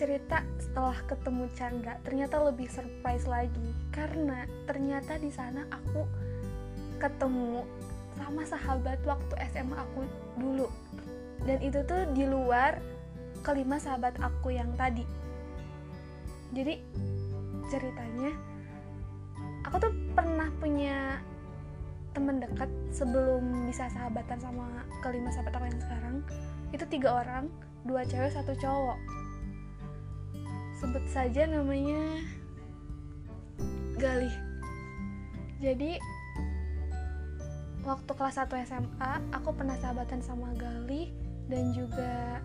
cerita setelah ketemu Chandra ternyata lebih surprise lagi. Karena ternyata di sana aku ketemu sama sahabat waktu SMA aku dulu. Dan itu tuh di luar kelima sahabat aku yang tadi. Jadi ceritanya aku tuh pernah punya teman dekat sebelum bisa sahabatan sama kelima sahabat aku yang sekarang. Itu tiga orang dua cewek satu cowok sebut saja namanya Galih. Jadi waktu kelas 1 SMA aku pernah sahabatan sama Gali dan juga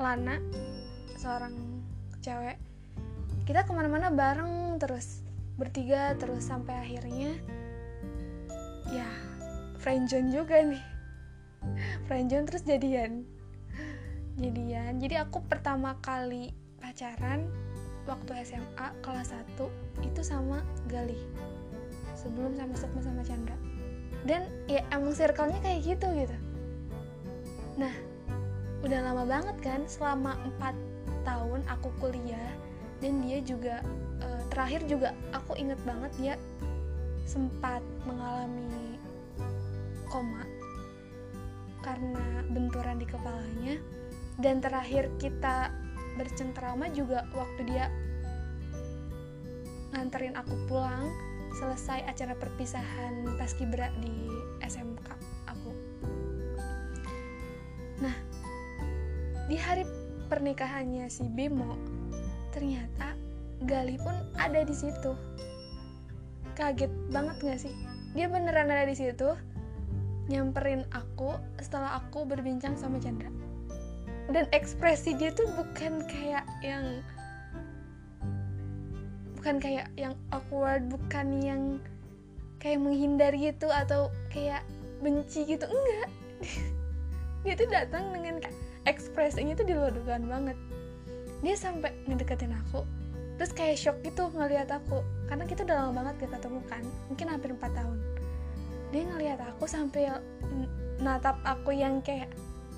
Lana seorang cewek. Kita ke mana-mana bareng terus bertiga terus sampai akhirnya ya friendzone juga nih. Friendzone terus jadian. Jadian. Jadi aku pertama kali pacaran waktu SMA kelas 1 itu sama Gali sebelum sama Sukma sama Chandra. Dan ya emang circle-nya kayak gitu gitu. Nah udah lama banget kan selama 4 tahun aku kuliah dan dia juga uh, terakhir juga aku inget banget dia sempat mengalami koma karena benturan di kepalanya. Dan terakhir kita bercengkrama juga waktu dia nganterin aku pulang selesai acara perpisahan paskibra di SMK aku. Nah, di hari pernikahannya si Bimo, ternyata Gali pun ada di situ. Kaget banget gak sih? Dia beneran ada di situ, nyamperin aku setelah aku berbincang sama Chandra. Dan ekspresi dia tuh bukan kayak yang bukan kayak yang awkward bukan yang kayak menghindar gitu atau kayak benci gitu enggak. Dia tuh datang dengan ekspresinya tuh di luar banget. Dia sampai ngedeketin aku terus kayak shock gitu ngelihat aku karena kita udah lama banget gak ketemu kan mungkin hampir 4 tahun. Dia ngelihat aku sampai natap aku yang kayak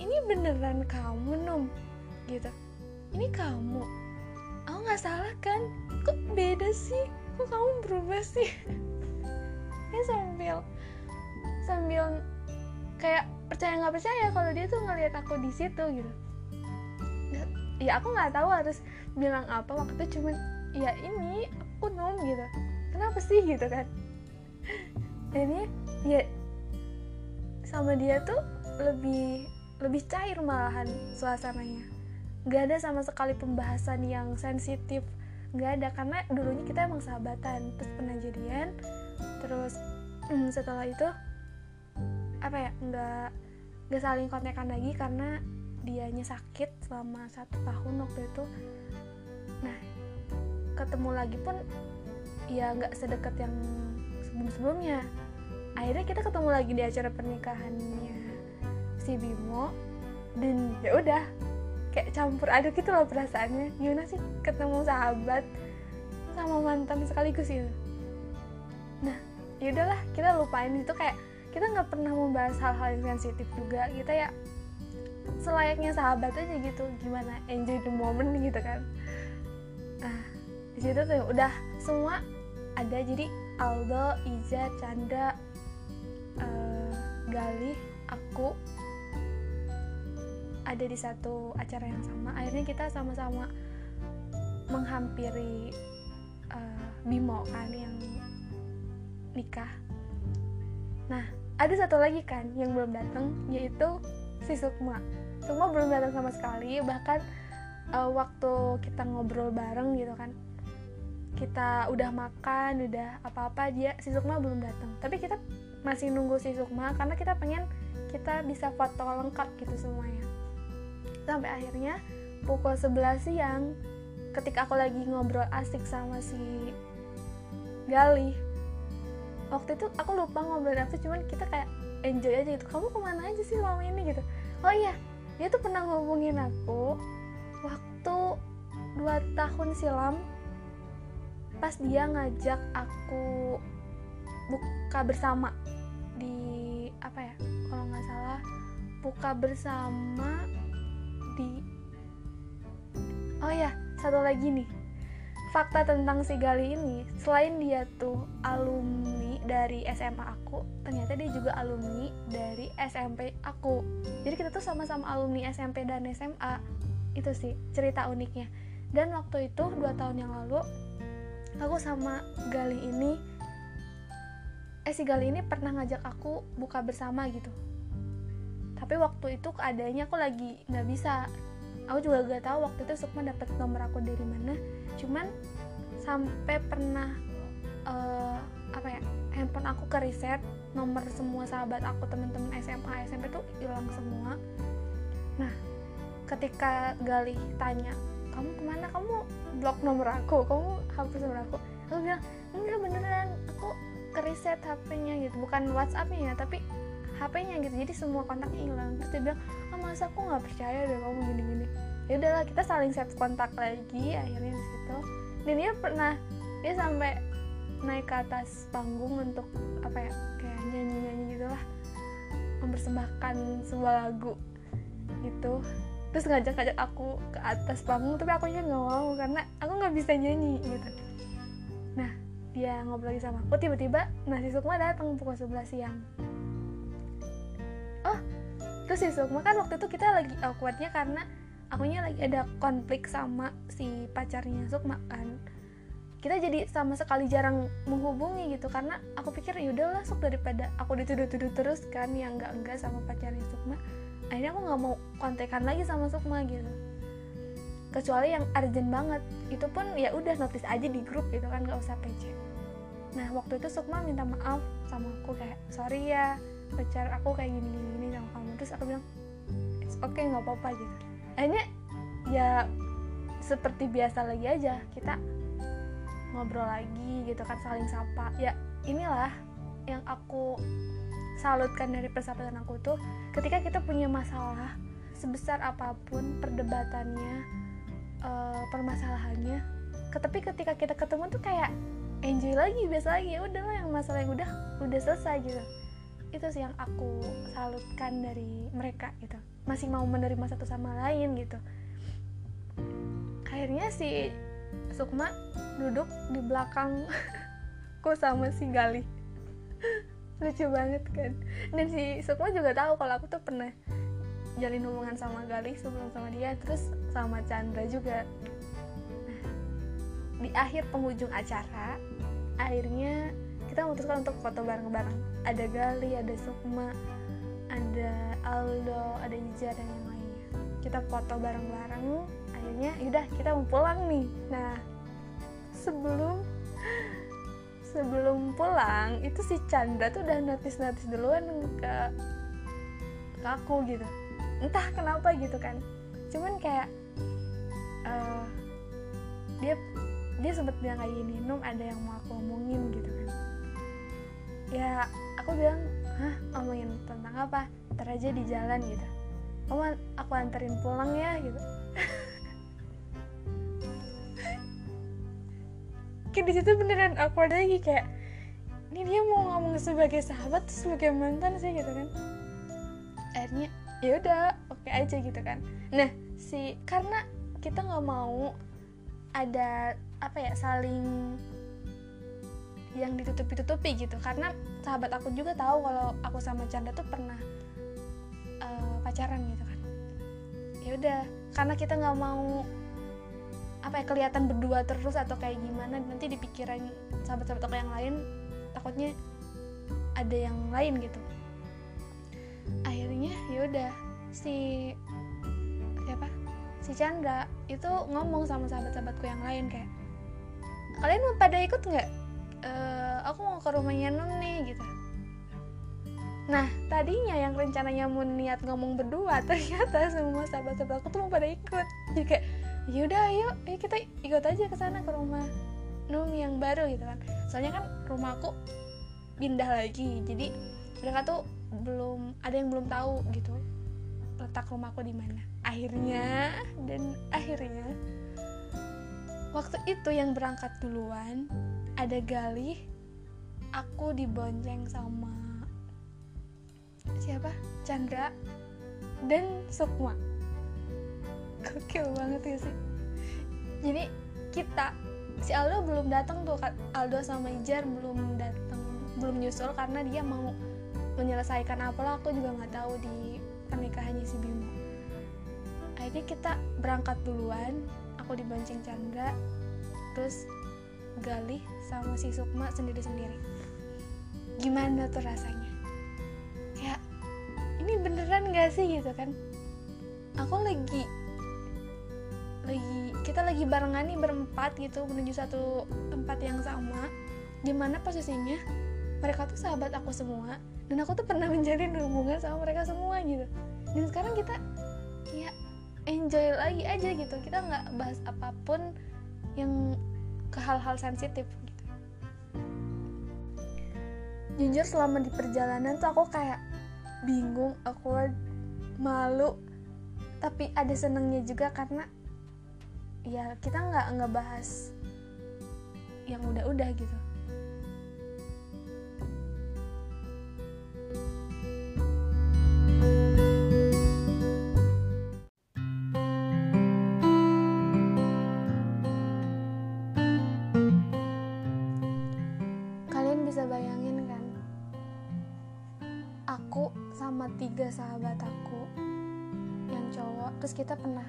ini beneran kamu nom? Gitu. Ini kamu. Aku nggak salah kan? Kok beda sih? Kok kamu berubah sih? Dia sambil sambil kayak percaya nggak percaya kalau dia tuh ngelihat aku di situ gitu. Ya aku nggak tahu harus bilang apa waktu itu cuman ya ini aku nom gitu. Kenapa sih? Gitu kan. Ini ya sama dia tuh lebih lebih cair malahan suasananya. Nggak ada sama sekali pembahasan yang sensitif. Nggak ada karena dulunya kita emang sahabatan. Terus pernah jadian terus hmm, setelah itu apa ya nggak nggak saling kontekan lagi karena dianya sakit selama satu tahun waktu itu. Nah ketemu lagi pun ya nggak sedekat yang sebelum sebelumnya akhirnya kita ketemu lagi di acara pernikahannya si Bimo dan ya udah kayak campur aduk gitu loh perasaannya. Gimana sih ketemu sahabat sama mantan sekaligus itu nah yaudahlah kita lupain itu kayak kita nggak pernah membahas hal-hal yang sensitif juga. Kita ya selayaknya sahabat aja gitu. Gimana enjoy the moment gitu kan. Nah di situ tuh udah semua ada. Jadi Aldo, Iza, Chandra, uh, Galih, aku ada di satu acara yang sama akhirnya kita sama-sama menghampiri uh, Bimo kan yang nikah. Nah ada satu lagi kan yang belum datang yaitu si Sukma. Sukma belum datang sama sekali bahkan uh, waktu kita ngobrol bareng gitu kan kita udah makan udah apa-apa dia si Sukma belum datang. Tapi kita masih nunggu si Sukma karena kita pengen kita bisa foto lengkap gitu semuanya sampai akhirnya pukul 11 siang ketika aku lagi ngobrol asik sama si Gali waktu itu aku lupa ngobrol apa cuman kita kayak enjoy aja gitu. Kamu ke mana aja sih selama ini? gitu. Oh iya dia tuh pernah ngomongin aku waktu dua tahun silam pas dia ngajak aku buka bersama di apa ya kalau nggak salah buka bersama di. Oh ya satu lagi nih. Fakta tentang si Gali ini selain dia tuh alumni dari SMA aku ternyata dia juga alumni dari SMP aku. Jadi kita tuh sama-sama alumni SMP dan SMA itu sih cerita uniknya. Dan waktu itu dua tahun yang lalu aku sama Gali ini eh si Gali ini pernah ngajak aku buka bersama gitu tapi waktu itu keadaannya aku lagi nggak bisa. Aku juga gak tahu waktu itu Sukma dapat nomor aku dari mana. Cuman sampai pernah uh, apa ya handphone aku ke reset nomor semua sahabat aku teman-teman SMA SMP tuh hilang semua. Nah ketika Gali tanya kamu ke mana? Kamu blok nomor aku? Kamu hapus nomor aku? Aku bilang enggak beneran. Aku ke reset HP-nya gitu. Bukan WhatsApp-nya ya tapi HP-nya gitu jadi semua kontaknya hilang. Terus dia bilang ah masa aku nggak percaya deh kamu gini-gini. Ya udahlah kita saling save kontak lagi akhirnya di situ. Dan dia pernah dia sampai naik ke atas panggung untuk apa ya kayak nyanyi nyanyi gitulah. Mempersembahkan sebuah lagu gitu. Terus ngajak-ngajak aku ke atas panggung tapi aku nya nggak mau karena aku nggak bisa nyanyi gitu. Nah dia ngobrol lagi sama aku tiba-tiba nasi sukma datang pukul 11 siang terus si sukma. Kan waktu itu kita lagi awkwardnya karena akunya lagi ada konflik sama si pacarnya Sukma kan. Kita jadi sama sekali jarang menghubungi gitu karena aku pikir yaudahlah Suk daripada aku dituduh-tuduh terus kan yang enggak enggak sama pacarnya Sukma akhirnya aku nggak mau kontekan lagi sama Sukma gitu. Kecuali yang urgent banget. Itu pun ya udah notice aja di grup gitu kan nggak usah PC. Nah waktu itu Sukma minta maaf sama aku kayak sorry ya pacar aku kayak gini gini, gini sama kamu. Terus aku bilang oke okay nggak apa-apa gitu. Akhirnya ya seperti biasa lagi aja. Kita ngobrol lagi gitu kan saling sapa. Ya inilah yang aku salutkan dari persahabatan aku tuh ketika kita punya masalah sebesar apa pun perdebatannya uh, permasalahannya tapi ketika kita ketemu tuh kayak enjoy lagi biasa lagi. Ya udahlah yang masalah yang udah udah selesai gitu itu sih yang aku salutkan dari mereka gitu. Masih mau menerima satu sama lain gitu. Akhirnya si Sukma duduk di belakang belakangku sama si Gali lucu banget kan? Dan si Sukma juga tahu kalau aku tuh pernah jalin hubungan sama Gali sebelum sama dia terus sama Chandra juga. Di akhir penghujung acara akhirnya kita memutuskan untuk foto bareng-bareng ada Gali ada Sukma ada Aldo ada Ija dan yang lainnya. Kita foto bareng-bareng akhirnya yaudah kita mau pulang nih. Nah sebelum sebelum pulang itu si Chandra tuh udah notice-notice duluan ke, ke aku gitu. Entah kenapa gitu kan. Cuman kayak uh, dia dia sempat bilang kayak gini Num ada yang mau aku omongin gitu kan ya aku bilang hah ngomongin tentang apa? Ntar aja di jalan gitu. Oh aku anterin pulang ya gitu. Kayak di situ beneran aku ada lagi kayak ini dia mau ngomong sebagai sahabat terus sebagai mantan sih gitu kan. Akhirnya ya udah oke okay aja gitu kan. Nah si karena kita nggak mau ada apa ya saling yang ditutupi-tutupi gitu. Karena sahabat aku juga tahu kalau aku sama Chandra tuh pernah uh, pacaran gitu kan. Ya udah karena kita nggak mau apa ya kelihatan berdua terus atau kayak gimana nanti dipikiran sahabat-sahabat aku yang lain takutnya ada yang lain gitu. Akhirnya ya udah si siapa? Si Chandra itu ngomong sama sahabat-sahabatku yang lain kayak kalian mau pada ikut nggak uh, aku mau ke rumahnya Nun nih gitu. Nah tadinya yang rencananya mau niat ngomong berdua ternyata semua sahabat-sahabat aku tuh mau pada ikut. Jadi kayak yaudah ayo ayo kita ikut aja ke sana ke rumah Num yang baru gitu kan. Soalnya kan rumahku pindah lagi jadi mereka tuh belum ada yang belum tahu gitu letak rumahku di mana. Akhirnya dan akhirnya waktu itu yang berangkat duluan ada Galih aku dibonceng sama siapa? Chandra dan Sukma. Gokil banget ya sih. Jadi kita si Aldo belum datang tuh Aldo sama Ijar belum datang belum nyusul karena dia mau menyelesaikan apalah. Aku juga nggak tahu di pernikahannya si Bimo. Akhirnya kita berangkat duluan. Aku dibonceng Chandra terus Galih sama si Sukma sendiri-sendiri. Gimana tuh rasanya? Kayak ini beneran gak sih gitu kan? Aku lagi lagi kita lagi barengan nih berempat gitu menuju satu tempat yang sama di mana posisinya mereka tuh sahabat aku semua dan aku tuh pernah menjalin hubungan sama mereka semua gitu. Dan sekarang kita ya enjoy lagi aja gitu. Kita nggak bahas apa pun yang ke hal-hal sensitif jujur selama di perjalanan tuh aku kayak bingung awkward malu. Tapi ada senengnya juga karena ya kita nggak ngebahas yang udah-udah gitu tiga sahabat aku yang cowok. Terus kita pernah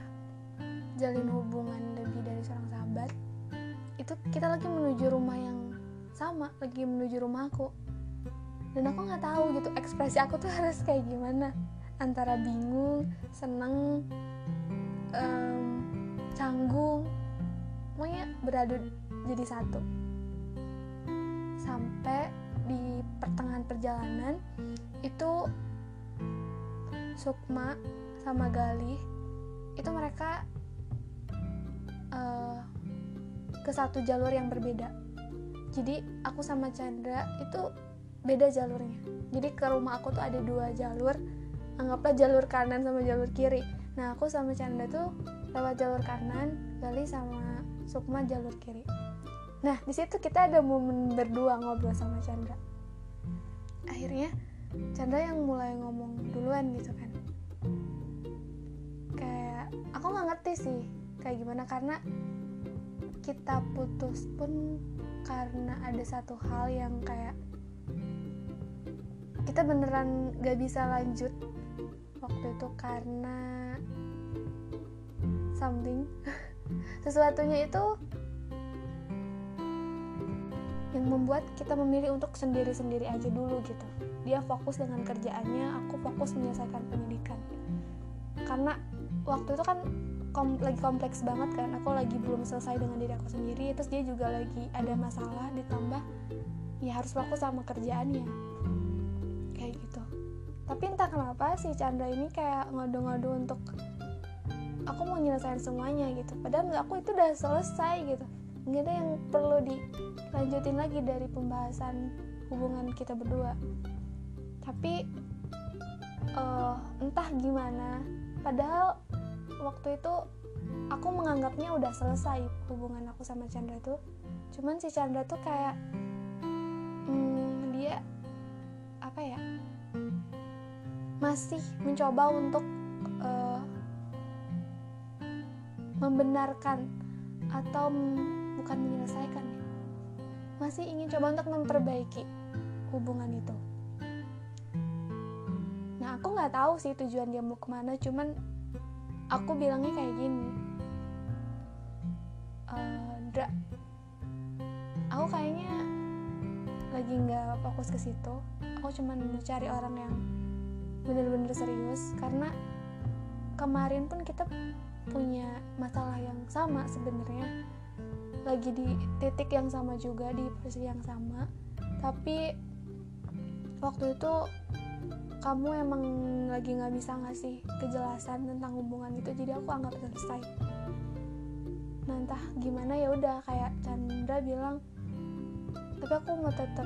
jalin hubungan lebih dari seorang sahabat. Itu kita lagi menuju rumah yang sama lagi menuju rumah aku. Dan aku nggak tahu gitu ekspresi aku tuh harus kayak gimana. Antara bingung seneng um, canggung. Pokoknya beradu jadi satu. Sampai di pertengahan perjalanan itu Sukma sama Galih itu mereka uh, ke satu jalur yang berbeda. Jadi aku sama Chandra itu beda jalurnya. Jadi ke rumah aku tuh ada dua jalur anggaplah jalur kanan sama jalur kiri. Nah aku sama Chandra tuh lewat jalur kanan Galih sama Sukma jalur kiri. Nah di situ kita ada momen berdua ngobrol sama Chandra. Akhirnya Chandra yang mulai ngomong duluan gitu kan. Kayak aku nggak ngerti sih kayak gimana. Karena kita putus pun karena ada satu hal yang kayak kita beneran gak bisa lanjut waktu itu karena something. Sesuatunya itu yang membuat kita memilih untuk sendiri-sendiri aja dulu gitu dia fokus dengan kerjaannya aku fokus menyelesaikan pendidikan. Karena waktu itu kan kom lagi kompleks banget kan aku lagi belum selesai dengan diri aku sendiri terus dia juga lagi ada masalah ditambah ya harus fokus sama kerjaannya. Kayak gitu. Tapi entah kenapa si Chandra ini kayak ngadu-ngadu untuk aku mau nyelesain semuanya gitu. Padahal menurut aku itu udah selesai gitu. Nggak ada yang perlu dilanjutin lagi dari pembahasan hubungan kita berdua tapi uh, entah gimana. Padahal waktu itu aku menganggapnya udah selesai hubungan aku sama Chandra tuh cuman si Chandra tuh kayak hmm, dia apa ya masih mencoba untuk uh, membenarkan atau bukan menyelesaikan masih ingin coba untuk memperbaiki hubungan itu aku nggak tahu sih tujuan dia mau ke mana cuman aku bilangnya kayak gini. Uh, Dra aku kayaknya lagi nggak fokus ke situ. Aku cuman mau cari orang yang bener-bener serius karena kemarin pun kita punya masalah yang sama sebenarnya. Lagi di titik yang sama juga di posisi yang sama. Tapi waktu itu kamu emang lagi nggak bisa ngasih kejelasan tentang hubungan itu jadi aku anggap selesai. Nah entah gimana ya udah kayak Chandra bilang tapi aku mau tetap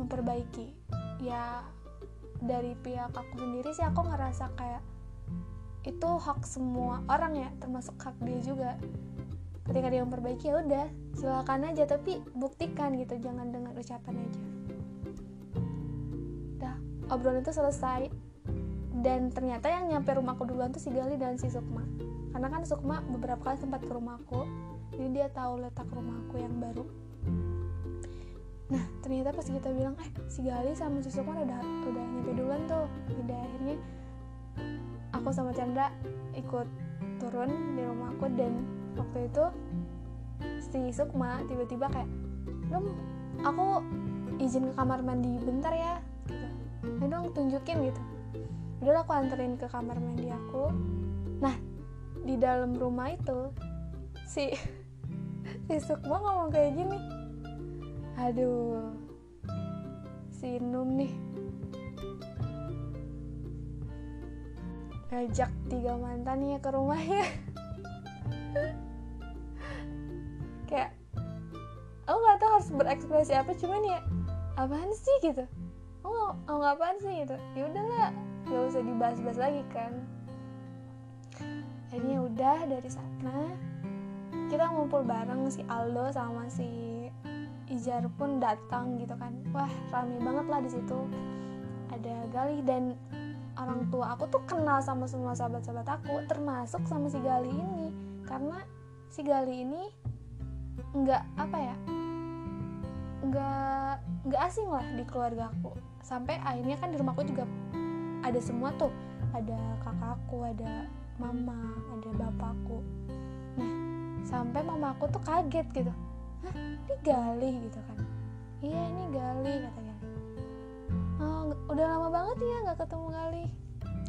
memperbaiki. Ya dari pihak aku sendiri sih aku ngerasa kayak itu hak semua orang ya termasuk hak dia juga. Ketika dia memperbaiki ya udah silakan aja tapi buktikan gitu jangan dengan ucapan aja obrolan itu selesai. Dan ternyata yang nyampe rumahku duluan tuh si Gali dan si Sukma. Karena kan Sukma beberapa kali sempat ke rumahku jadi dia tahu letak rumahku yang baru. Nah ternyata pas kita bilang eh si Gali sama si Sukma udah udah nyampe duluan tuh. Jadi akhirnya aku sama Chandra ikut turun di rumahku dan waktu itu si Sukma tiba-tiba kayak Dom aku izin ke kamar mandi bentar ya Ayo dong tunjukin gitu. Udah aku anterin ke kamar mandi aku. Nah di dalam rumah itu si si Sukma ngomong kayak gini. Aduh si Num nih. Ngajak tiga mantannya ke rumahnya. Kayak aku nggak tahu harus berekspresi apa cuman ya apaan sih gitu oh apaan sih? Gitu. Ya udahlah gak usah dibahas-bahas lagi kan. Akhirnya udah dari sana kita ngumpul bareng si Aldo sama si Ijar pun datang gitu kan. Wah rame banget lah di situ. Ada Gali dan orang tua aku tuh kenal sama semua sahabat-sahabat aku termasuk sama si Gali ini. Karena si Gali ini nggak apa ya nggak nggak asing lah di keluarga aku. Sampai akhirnya kan di rumahku juga ada semua tuh. Ada kakakku ada mama ada bapakku nah sampai mamaku tuh kaget gitu. Hah ini Gali gitu kan. Iya ini Gali kata Gali oh, udah lama banget ya nggak ketemu Gali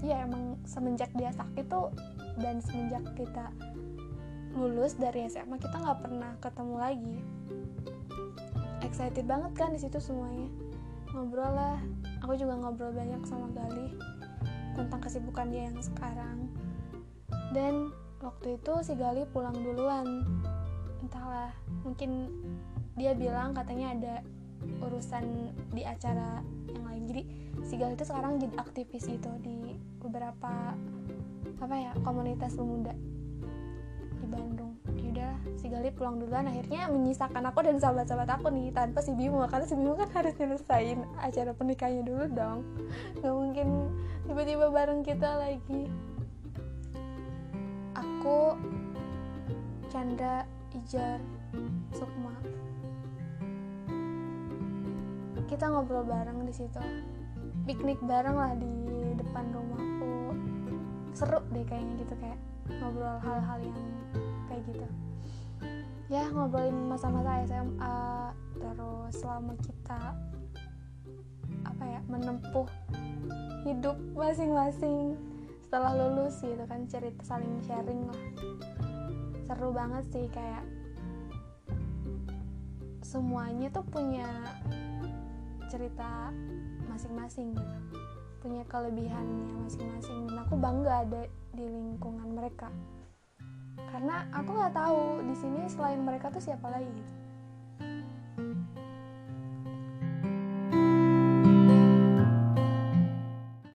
ya emang semenjak dia sakit tuh dan semenjak kita lulus dari SMA kita nggak pernah ketemu lagi excited banget kan di situ semuanya. Ngobrol lah. Aku juga ngobrol banyak sama Gali tentang kesibukan dia yang sekarang. Dan waktu itu si Gali pulang duluan. Entahlah mungkin dia bilang katanya ada urusan di acara yang lain. Jadi si Gali itu sekarang jadi aktivis gitu di beberapa apa ya komunitas pemuda di Bandung si Gali pulang duluan akhirnya menyisakan aku dan sahabat-sahabat aku nih tanpa si Bimo. Karena si Bimo kan harus nyelesain acara pernikahannya dulu dong. Nggak mungkin tiba-tiba bareng kita lagi. Aku Chandra Ijar Sukma. Kita ngobrol bareng di situ. Piknik bareng lah di depan rumahku seru deh kayaknya gitu kayak ngobrol hal-hal yang kayak gitu ya ngobrolin masa-masa SMA terus selama kita apa ya menempuh hidup masing-masing setelah lulus gitu kan cerita saling sharing lah. Seru banget sih kayak semuanya tuh punya cerita masing-masing gitu. Punya kelebihannya masing-masing. Dan aku bangga ada di lingkungan mereka karena aku nggak tahu di sini selain mereka tuh siapa lagi. gitu